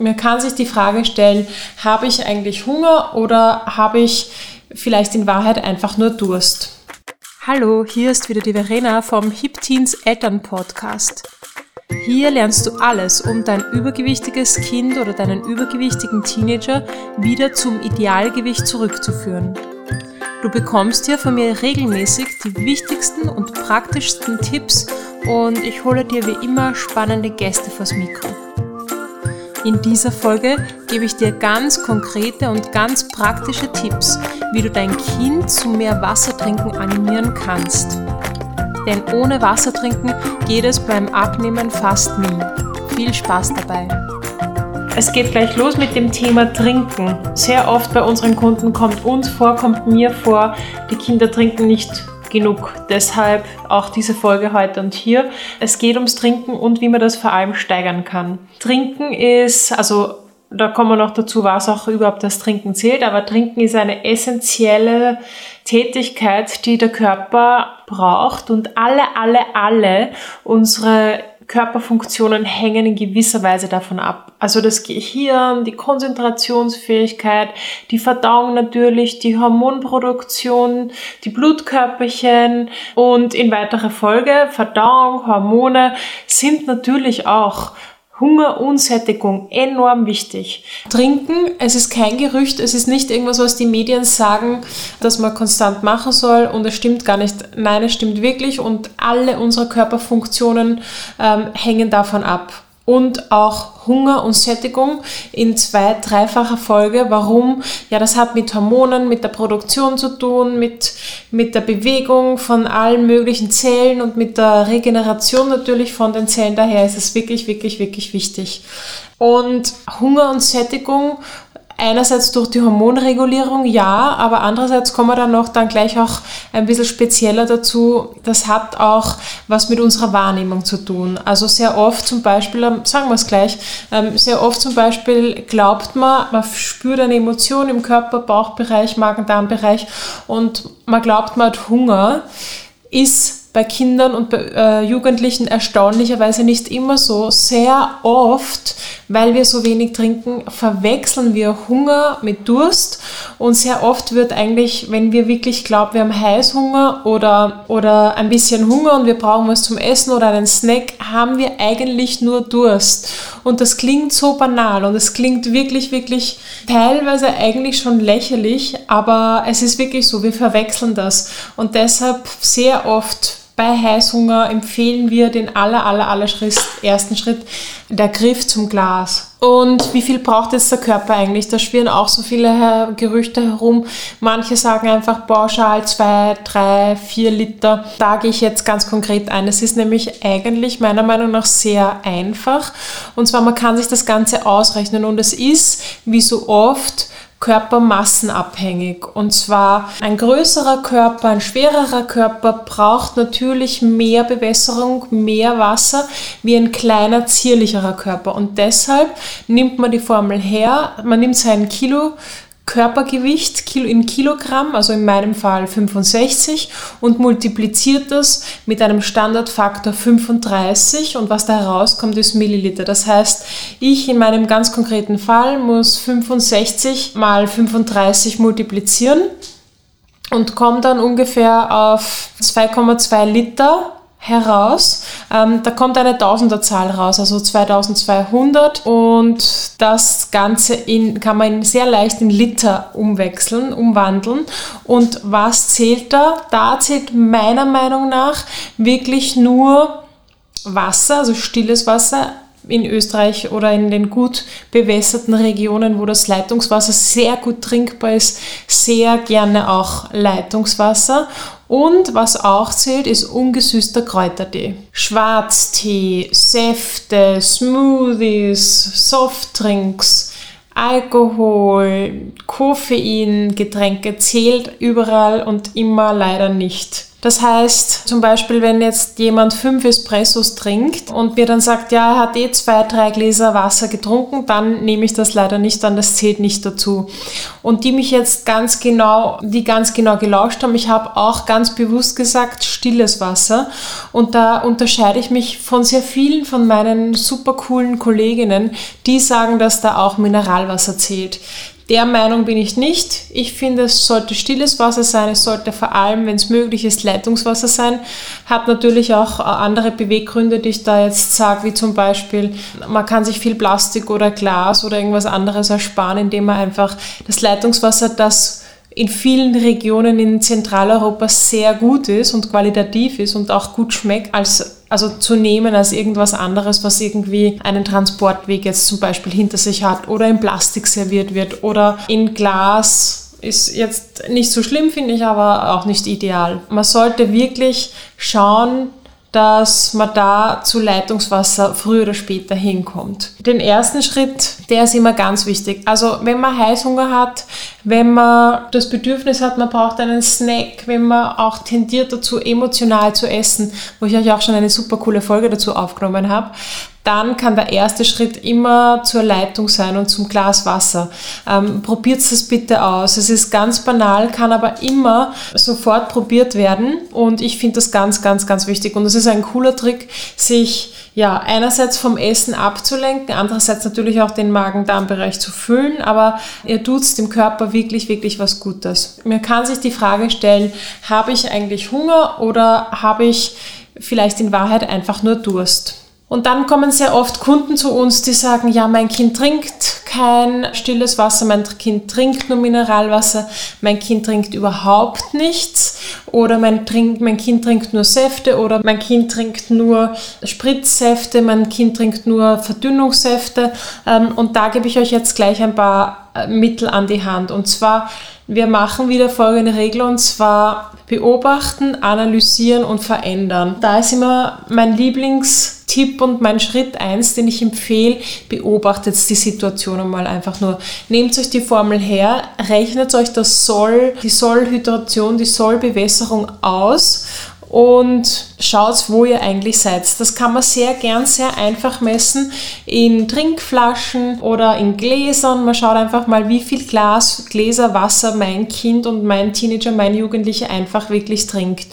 man kann sich die Frage stellen, habe ich eigentlich Hunger oder habe ich vielleicht in Wahrheit einfach nur Durst? Hallo, hier ist wieder die Verena vom Hip Teens Eltern Podcast. Hier lernst du alles, um dein übergewichtiges Kind oder deinen übergewichtigen Teenager wieder zum Idealgewicht zurückzuführen. Du bekommst hier von mir regelmäßig die wichtigsten und praktischsten Tipps und ich hole dir wie immer spannende Gäste vors Mikro. In dieser Folge gebe ich dir ganz konkrete und ganz praktische Tipps, wie du dein Kind zu mehr Wassertrinken animieren kannst. Denn ohne Wassertrinken geht es beim Abnehmen fast nie. Viel Spaß dabei! Es geht gleich los mit dem Thema Trinken. Sehr oft bei unseren Kunden kommt uns vor, kommt mir vor, die Kinder trinken nicht genug. Deshalb auch diese Folge heute und hier. Es geht ums Trinken und wie man das vor allem steigern kann. Trinken ist, also da kommen wir noch dazu, was auch überhaupt das Trinken zählt, aber Trinken ist eine essentielle Tätigkeit, die der Körper braucht und alle, alle, alle unsere Körperfunktionen hängen in gewisser Weise davon ab. Also das Gehirn, die Konzentrationsfähigkeit, die Verdauung natürlich, die Hormonproduktion, die Blutkörperchen und in weiterer Folge Verdauung, Hormone sind natürlich auch Hunger und Sättigung enorm wichtig. Trinken, es ist kein Gerücht, es ist nicht irgendwas, was die Medien sagen, dass man konstant machen soll und es stimmt gar nicht. Nein, es stimmt wirklich und alle unsere Körperfunktionen ähm, hängen davon ab und auch Hunger und Sättigung in zwei, dreifacher Folge. Warum? Ja, das hat mit Hormonen, mit der Produktion zu tun, mit, mit der Bewegung von allen möglichen Zellen und mit der Regeneration natürlich von den Zellen. Daher ist es wirklich, wirklich, wirklich wichtig. Und Hunger und Sättigung einerseits durch die Hormonregulierung, ja, aber andererseits kommen wir dann noch dann gleich auch ein bisschen spezieller dazu. Das hat auch was mit unserer Wahrnehmung zu tun. Also sehr oft zum Beispiel, ähm, sagen wir es gleich, ähm, sehr oft zum Beispiel glaubt man, man spürt eine Emotion im Körper, Bauchbereich, Magen-Darm-Bereich und man glaubt, man hat Hunger, ist bei Kindern und bei äh, Jugendlichen erstaunlicherweise nicht immer so. Sehr oft, weil wir so wenig trinken, verwechseln wir Hunger mit Durst und sehr oft wird eigentlich, wenn wir wirklich glauben, wir haben Heißhunger oder, oder ein bisschen Hunger und wir brauchen was zum Essen oder einen Snack, haben wir eigentlich nur Durst. Und das klingt so banal und es klingt wirklich, wirklich teilweise eigentlich schon lächerlich, aber es ist wirklich so, wir verwechseln das. Und deshalb sehr oft bei Heißhunger empfehlen wir den aller, aller, aller Schritt, ersten Schritt, der Griff zum Glas. Und wie viel braucht jetzt der Körper eigentlich? Da schwirren auch so viele Gerüchte herum. Manche sagen einfach pauschal zwei, drei, vier Liter. Da gehe ich jetzt ganz konkret ein. Es ist nämlich eigentlich meiner Meinung nach sehr einfach. Und zwar, man kann sich das Ganze ausrechnen. Und es ist, wie so oft, körpermassenabhängig. Und zwar ein größerer Körper, ein schwererer Körper braucht natürlich mehr Bewässerung, mehr Wasser wie ein kleiner, zierlicherer Körper. Und deshalb nimmt man die Formel her, man nimmt sein Kilo Körpergewicht in Kilogramm, also in meinem Fall 65, und multipliziert das mit einem Standardfaktor 35 und was da herauskommt ist Milliliter. Das heißt, ich in meinem ganz konkreten Fall muss 65 mal 35 multiplizieren und komme dann ungefähr auf 2,2 Liter heraus. Ähm, da kommt eine Tausenderzahl raus, also 2200 und das Ganze in, kann man sehr leicht in Liter umwechseln, umwandeln. Und was zählt da? Da zählt meiner Meinung nach wirklich nur Wasser, also stilles Wasser, in Österreich oder in den gut bewässerten Regionen, wo das Leitungswasser sehr gut trinkbar ist, sehr gerne auch Leitungswasser. Und was auch zählt, ist ungesüßter Kräutertee. Schwarztee, Säfte, Smoothies, Softdrinks, Alkohol, Koffein, Getränke zählt überall und immer leider nicht. Das heißt, zum Beispiel, wenn jetzt jemand fünf Espressos trinkt und mir dann sagt, ja, er hat eh zwei, drei Gläser Wasser getrunken, dann nehme ich das leider nicht an, das zählt nicht dazu. Und die mich jetzt ganz genau, die ganz genau gelauscht haben, ich habe auch ganz bewusst gesagt, stilles Wasser. Und da unterscheide ich mich von sehr vielen von meinen super coolen Kolleginnen, die sagen, dass da auch Mineralwasser zählt. Der Meinung bin ich nicht. Ich finde, es sollte stilles Wasser sein. Es sollte vor allem, wenn es möglich ist, Leitungswasser sein. Hat natürlich auch äh, andere Beweggründe, die ich da jetzt sage, wie zum Beispiel, man kann sich viel Plastik oder Glas oder irgendwas anderes ersparen, indem man einfach das Leitungswasser, das in vielen Regionen in Zentraleuropa sehr gut ist und qualitativ ist und auch gut schmeckt, als also zu nehmen als irgendwas anderes, was irgendwie einen Transportweg jetzt zum Beispiel hinter sich hat oder in Plastik serviert wird oder in Glas ist jetzt nicht so schlimm, finde ich, aber auch nicht ideal. Man sollte wirklich schauen, dass man da zu Leitungswasser früher oder später hinkommt. Den ersten Schritt, der ist immer ganz wichtig. Also wenn man Heißhunger hat, wenn man das Bedürfnis hat, man braucht einen Snack, wenn man auch tendiert dazu, emotional zu essen, wo ich euch auch schon eine super coole Folge dazu aufgenommen habe, dann kann der erste Schritt immer zur Leitung sein und zum Glas Wasser. Ähm, probiert es bitte aus. Es ist ganz banal, kann aber immer sofort probiert werden und ich finde das ganz, ganz, ganz wichtig. Und es ist ein cooler Trick, sich ja, einerseits vom Essen abzulenken, andererseits natürlich auch den Magen-Darm-Bereich zu füllen, aber ihr tut dem Körper wirklich, wirklich was Gutes. Man kann sich die Frage stellen, habe ich eigentlich Hunger oder habe ich vielleicht in Wahrheit einfach nur Durst? Und dann kommen sehr oft Kunden zu uns, die sagen, ja, mein Kind trinkt kein stilles Wasser, mein Kind trinkt nur Mineralwasser, mein Kind trinkt überhaupt nichts oder mein, trink, mein Kind trinkt nur Säfte oder mein Kind trinkt nur Spritzsäfte, mein Kind trinkt nur Verdünnungssäfte. Ähm, und da gebe ich euch jetzt gleich ein paar äh, Mittel an die Hand. Und zwar, wir machen wieder folgende Regel und zwar beobachten, analysieren und verändern. Da ist immer mein Lieblingstipp und mein Schritt eins, den ich empfehle, beobachtet die Situation mal einfach nur. Nehmt euch die Formel her, rechnet euch das Soll, die Sollhydration, die Sollbewässerung aus und schaut, wo ihr eigentlich seid. Das kann man sehr gern, sehr einfach messen in Trinkflaschen oder in Gläsern. Man schaut einfach mal, wie viel Glas, Gläser Wasser mein Kind und mein Teenager, mein Jugendlicher einfach wirklich trinkt.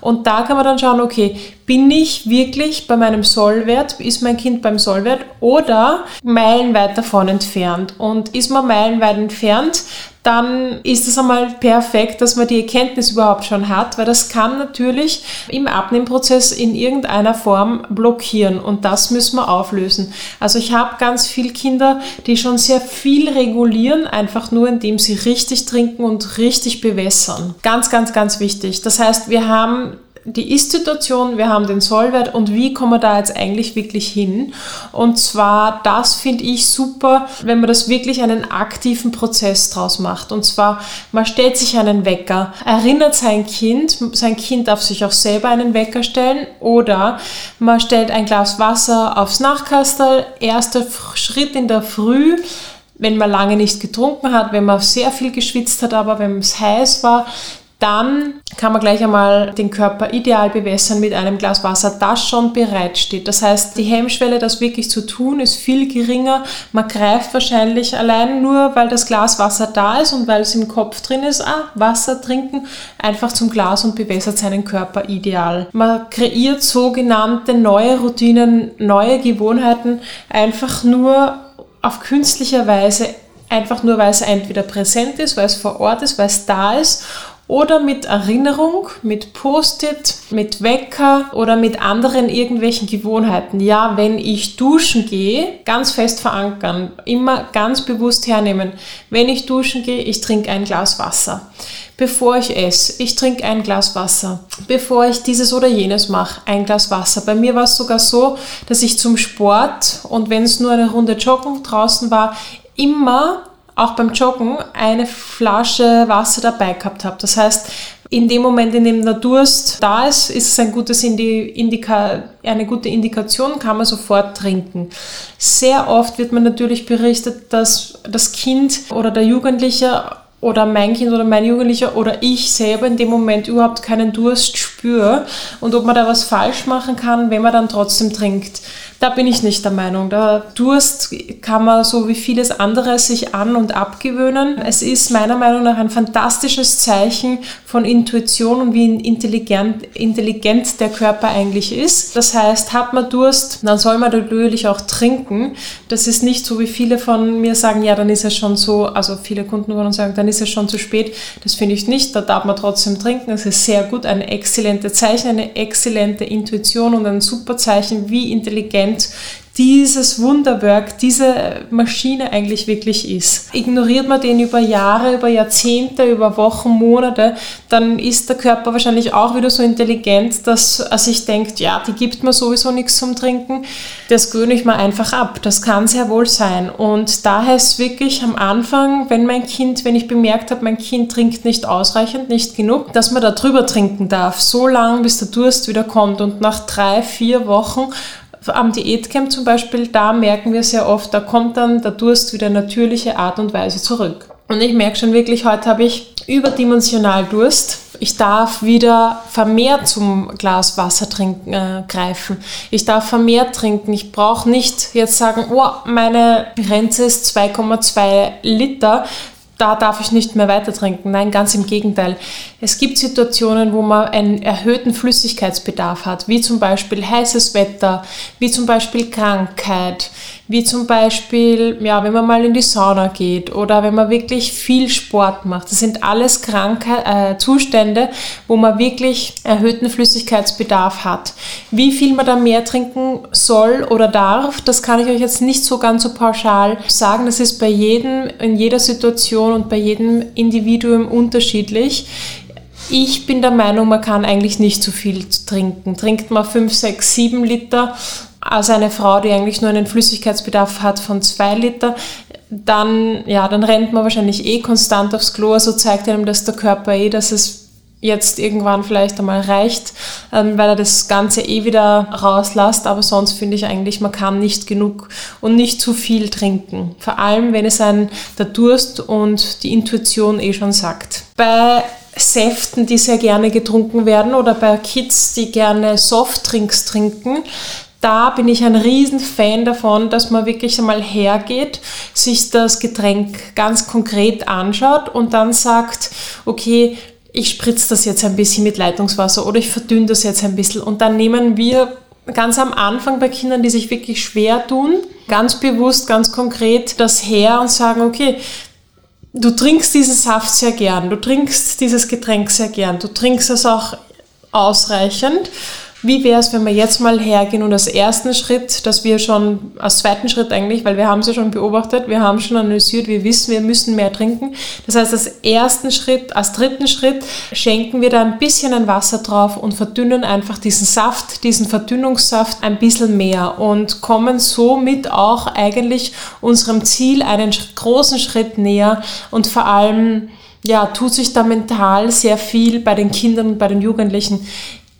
Und da kann man dann schauen, okay, bin ich wirklich bei meinem Sollwert? Ist mein Kind beim Sollwert oder meilenweit davon entfernt? Und ist man meilenweit entfernt, dann ist es einmal perfekt, dass man die Erkenntnis überhaupt schon hat, weil das kann natürlich im Abnehmprozess in irgendeiner Form blockieren und das müssen wir auflösen. Also ich habe ganz viele Kinder, die schon sehr viel regulieren, einfach nur indem sie richtig trinken und richtig bewässern. Ganz, ganz, ganz wichtig. Das heißt, wir haben die Ist-Situation, wir haben den Sollwert und wie kommen wir da jetzt eigentlich wirklich hin? Und zwar, das finde ich super, wenn man das wirklich einen aktiven Prozess draus macht. Und zwar, man stellt sich einen Wecker, erinnert sein Kind, sein Kind darf sich auch selber einen Wecker stellen oder man stellt ein Glas Wasser aufs Nachkastel, erster Schritt in der Früh, wenn man lange nicht getrunken hat, wenn man sehr viel geschwitzt hat, aber wenn es heiß war, dann kann man gleich einmal den Körper ideal bewässern mit einem Glas Wasser, das schon bereitsteht. Das heißt, die Hemmschwelle, das wirklich zu tun, ist viel geringer. Man greift wahrscheinlich allein nur, weil das Glas Wasser da ist und weil es im Kopf drin ist, ah, Wasser trinken, einfach zum Glas und bewässert seinen Körper ideal. Man kreiert sogenannte neue Routinen, neue Gewohnheiten, einfach nur auf künstlicher Weise einfach nur, weil es entweder präsent ist, weil es vor Ort ist, weil es da ist oder mit Erinnerung, mit Post-it, mit Wecker oder mit anderen irgendwelchen Gewohnheiten. Ja, wenn ich duschen gehe, ganz fest verankern, immer ganz bewusst hernehmen. Wenn ich duschen gehe, ich trinke ein Glas Wasser. Bevor ich esse, ich trinke ein Glas Wasser. Bevor ich dieses oder jenes mache, ein Glas Wasser. Bei mir war es sogar so, dass ich zum Sport und wenn es nur eine Runde Joggen draußen war, immer auch beim Joggen eine Flasche Wasser dabei gehabt habe. Das heißt, in dem Moment, in dem der Durst da ist, ist es ein gutes Indika eine gute Indikation, kann man sofort trinken. Sehr oft wird man natürlich berichtet, dass das Kind oder der Jugendliche oder mein Kind oder mein Jugendlicher oder ich selber in dem Moment überhaupt keinen Durst spüre und ob man da was falsch machen kann, wenn man dann trotzdem trinkt. Da bin ich nicht der Meinung. Der Durst kann man so wie vieles andere sich an- und abgewöhnen. Es ist meiner Meinung nach ein fantastisches Zeichen von Intuition und wie intelligent, intelligent der Körper eigentlich ist. Das heißt, hat man Durst, dann soll man natürlich auch trinken. Das ist nicht so, wie viele von mir sagen, ja, dann ist es schon so, also viele Kunden von uns sagen, dann ist es schon zu spät. Das finde ich nicht. Da darf man trotzdem trinken. Das ist sehr gut, ein exzellentes Zeichen, eine exzellente Intuition und ein super Zeichen, wie intelligent dieses Wunderwerk, diese Maschine eigentlich wirklich ist. Ignoriert man den über Jahre, über Jahrzehnte, über Wochen, Monate, dann ist der Körper wahrscheinlich auch wieder so intelligent, dass er sich denkt, ja, die gibt mir sowieso nichts zum Trinken, das gewöhne ich mal einfach ab. Das kann sehr wohl sein. Und daher ist wirklich am Anfang, wenn mein Kind, wenn ich bemerkt habe, mein Kind trinkt nicht ausreichend, nicht genug, dass man da drüber trinken darf, so lange, bis der Durst wieder kommt. Und nach drei, vier Wochen am Diätcamp zum Beispiel, da merken wir sehr oft, da kommt dann der Durst wieder natürliche Art und Weise zurück. Und ich merke schon wirklich, heute habe ich überdimensional Durst. Ich darf wieder vermehrt zum Glas Wasser trinken, äh, greifen. Ich darf vermehrt trinken. Ich brauche nicht jetzt sagen, oh, meine Grenze ist 2,2 Liter, da darf ich nicht mehr weiter trinken. Nein, ganz im Gegenteil. Es gibt Situationen, wo man einen erhöhten Flüssigkeitsbedarf hat, wie zum Beispiel heißes Wetter, wie zum Beispiel Krankheit, wie zum Beispiel, ja, wenn man mal in die Sauna geht oder wenn man wirklich viel Sport macht. Das sind alles kranke äh, Zustände, wo man wirklich erhöhten Flüssigkeitsbedarf hat. Wie viel man da mehr trinken soll oder darf, das kann ich euch jetzt nicht so ganz so pauschal sagen. Das ist bei jedem, in jeder Situation und bei jedem Individuum unterschiedlich. Ich bin der Meinung, man kann eigentlich nicht zu viel trinken. Trinkt man 5, 6, 7 Liter, also eine Frau, die eigentlich nur einen Flüssigkeitsbedarf hat von 2 Liter, dann, ja, dann rennt man wahrscheinlich eh konstant aufs Klo. So also zeigt einem das der Körper eh, dass es jetzt irgendwann vielleicht einmal reicht, ähm, weil er das Ganze eh wieder rauslässt. Aber sonst finde ich eigentlich, man kann nicht genug und nicht zu viel trinken. Vor allem, wenn es ein der Durst und die Intuition eh schon sagt. Bei Säften, die sehr gerne getrunken werden oder bei Kids, die gerne Softdrinks trinken, da bin ich ein Riesenfan davon, dass man wirklich einmal hergeht, sich das Getränk ganz konkret anschaut und dann sagt, okay, ich spritze das jetzt ein bisschen mit Leitungswasser oder ich verdünne das jetzt ein bisschen. Und dann nehmen wir ganz am Anfang bei Kindern, die sich wirklich schwer tun, ganz bewusst, ganz konkret das her und sagen, okay, du trinkst diesen Saft sehr gern, du trinkst dieses Getränk sehr gern, du trinkst es auch ausreichend wie wäre es, wenn wir jetzt mal hergehen und als ersten Schritt, dass wir schon, als zweiten Schritt eigentlich, weil wir haben es ja schon beobachtet, wir haben schon analysiert, wir wissen, wir müssen mehr trinken. Das heißt, als ersten Schritt, als dritten Schritt schenken wir da ein bisschen ein Wasser drauf und verdünnen einfach diesen Saft, diesen Verdünnungssaft ein bisschen mehr und kommen somit auch eigentlich unserem Ziel einen großen Schritt näher und vor allem ja, tut sich da mental sehr viel bei den Kindern und bei den Jugendlichen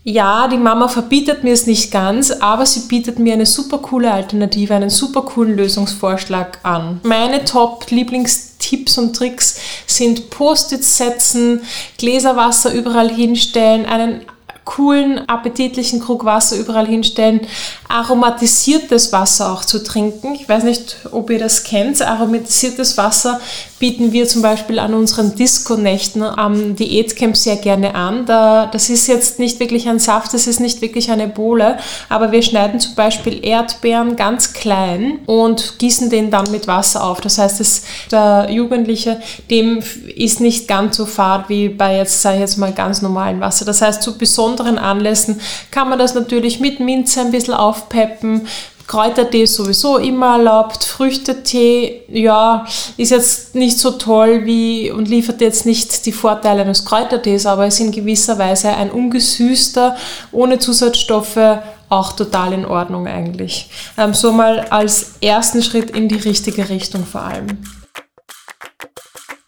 ja, die Mama verbietet mir es nicht ganz, aber sie bietet mir eine super coole Alternative, einen super coolen Lösungsvorschlag an. Meine Top-Lieblingstipps und Tricks sind Post-its setzen, Gläserwasser überall hinstellen, einen coolen, appetitlichen Krug Wasser überall hinstellen, aromatisiertes Wasser auch zu trinken. Ich weiß nicht, ob ihr das kennt. Aromatisiertes Wasser bieten wir zum Beispiel an unseren Disco-Nächten am Diätcamp sehr gerne an. Da, das ist jetzt nicht wirklich ein Saft, das ist nicht wirklich eine Bohle, aber wir schneiden zum Beispiel Erdbeeren ganz klein und gießen den dann mit Wasser auf. Das heißt, das, der Jugendliche, dem ist nicht ganz so fad wie bei jetzt, sage ich jetzt mal, ganz normalem Wasser. Das heißt, zu besonderen Anlässen kann man das natürlich mit Minze ein bisschen aufpeppen, Kräutertee ist sowieso immer erlaubt. Früchtetee, ja, ist jetzt nicht so toll wie und liefert jetzt nicht die Vorteile eines Kräutertees, aber ist in gewisser Weise ein ungesüßter, ohne Zusatzstoffe auch total in Ordnung eigentlich. Ähm, so mal als ersten Schritt in die richtige Richtung vor allem.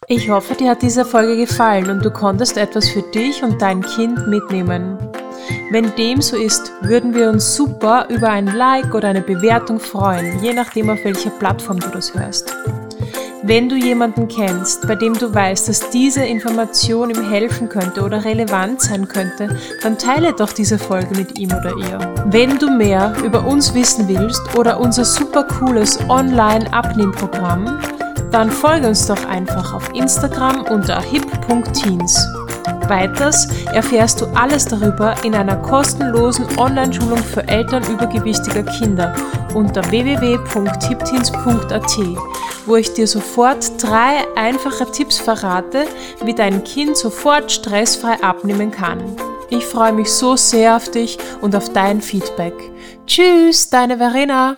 Ich hoffe, dir hat diese Folge gefallen und du konntest etwas für dich und dein Kind mitnehmen. Wenn dem so ist, würden wir uns super über ein Like oder eine Bewertung freuen, je nachdem auf welcher Plattform du das hörst. Wenn du jemanden kennst, bei dem du weißt, dass diese Information ihm helfen könnte oder relevant sein könnte, dann teile doch diese Folge mit ihm oder ihr. Wenn du mehr über uns wissen willst oder unser super cooles Online-Abnehmprogramm, dann folge uns doch einfach auf Instagram unter hip.teens. Weiters erfährst du alles darüber in einer kostenlosen Online-Schulung für Eltern übergewichtiger Kinder unter www.hipteens.at, wo ich dir sofort drei einfache Tipps verrate, wie dein Kind sofort stressfrei abnehmen kann. Ich freue mich so sehr auf dich und auf dein Feedback. Tschüss, deine Verena.